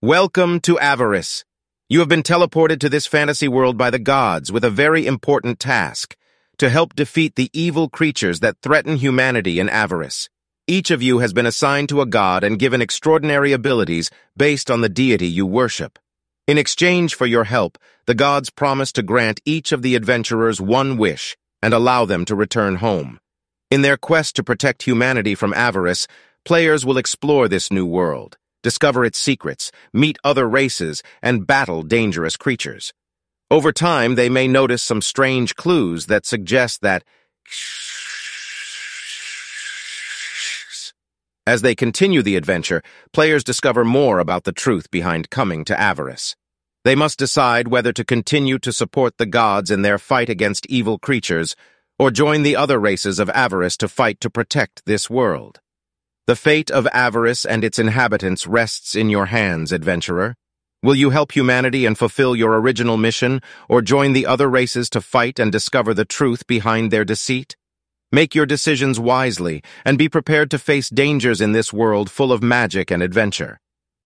Welcome to Avaris. You have been teleported to this fantasy world by the gods with a very important task, to help defeat the evil creatures that threaten humanity in Avaris. Each of you has been assigned to a god and given extraordinary abilities based on the deity you worship. In exchange for your help, the gods promise to grant each of the adventurers one wish and allow them to return home. In their quest to protect humanity from Avaris, players will explore this new world, discover its secrets, meet other races, and battle dangerous creatures. Over time, they may notice some strange clues that suggest that As they continue the adventure, players discover more about the truth behind coming to Avaris. They must decide whether to continue to support the gods in their fight against evil creatures, or join the other races of Avaris to fight to protect this world. The fate of Avaris and its inhabitants rests in your hands, adventurer. Will you help humanity and fulfill your original mission, or join the other races to fight and discover the truth behind their deceit? Make your decisions wisely and be prepared to face dangers in this world full of magic and adventure.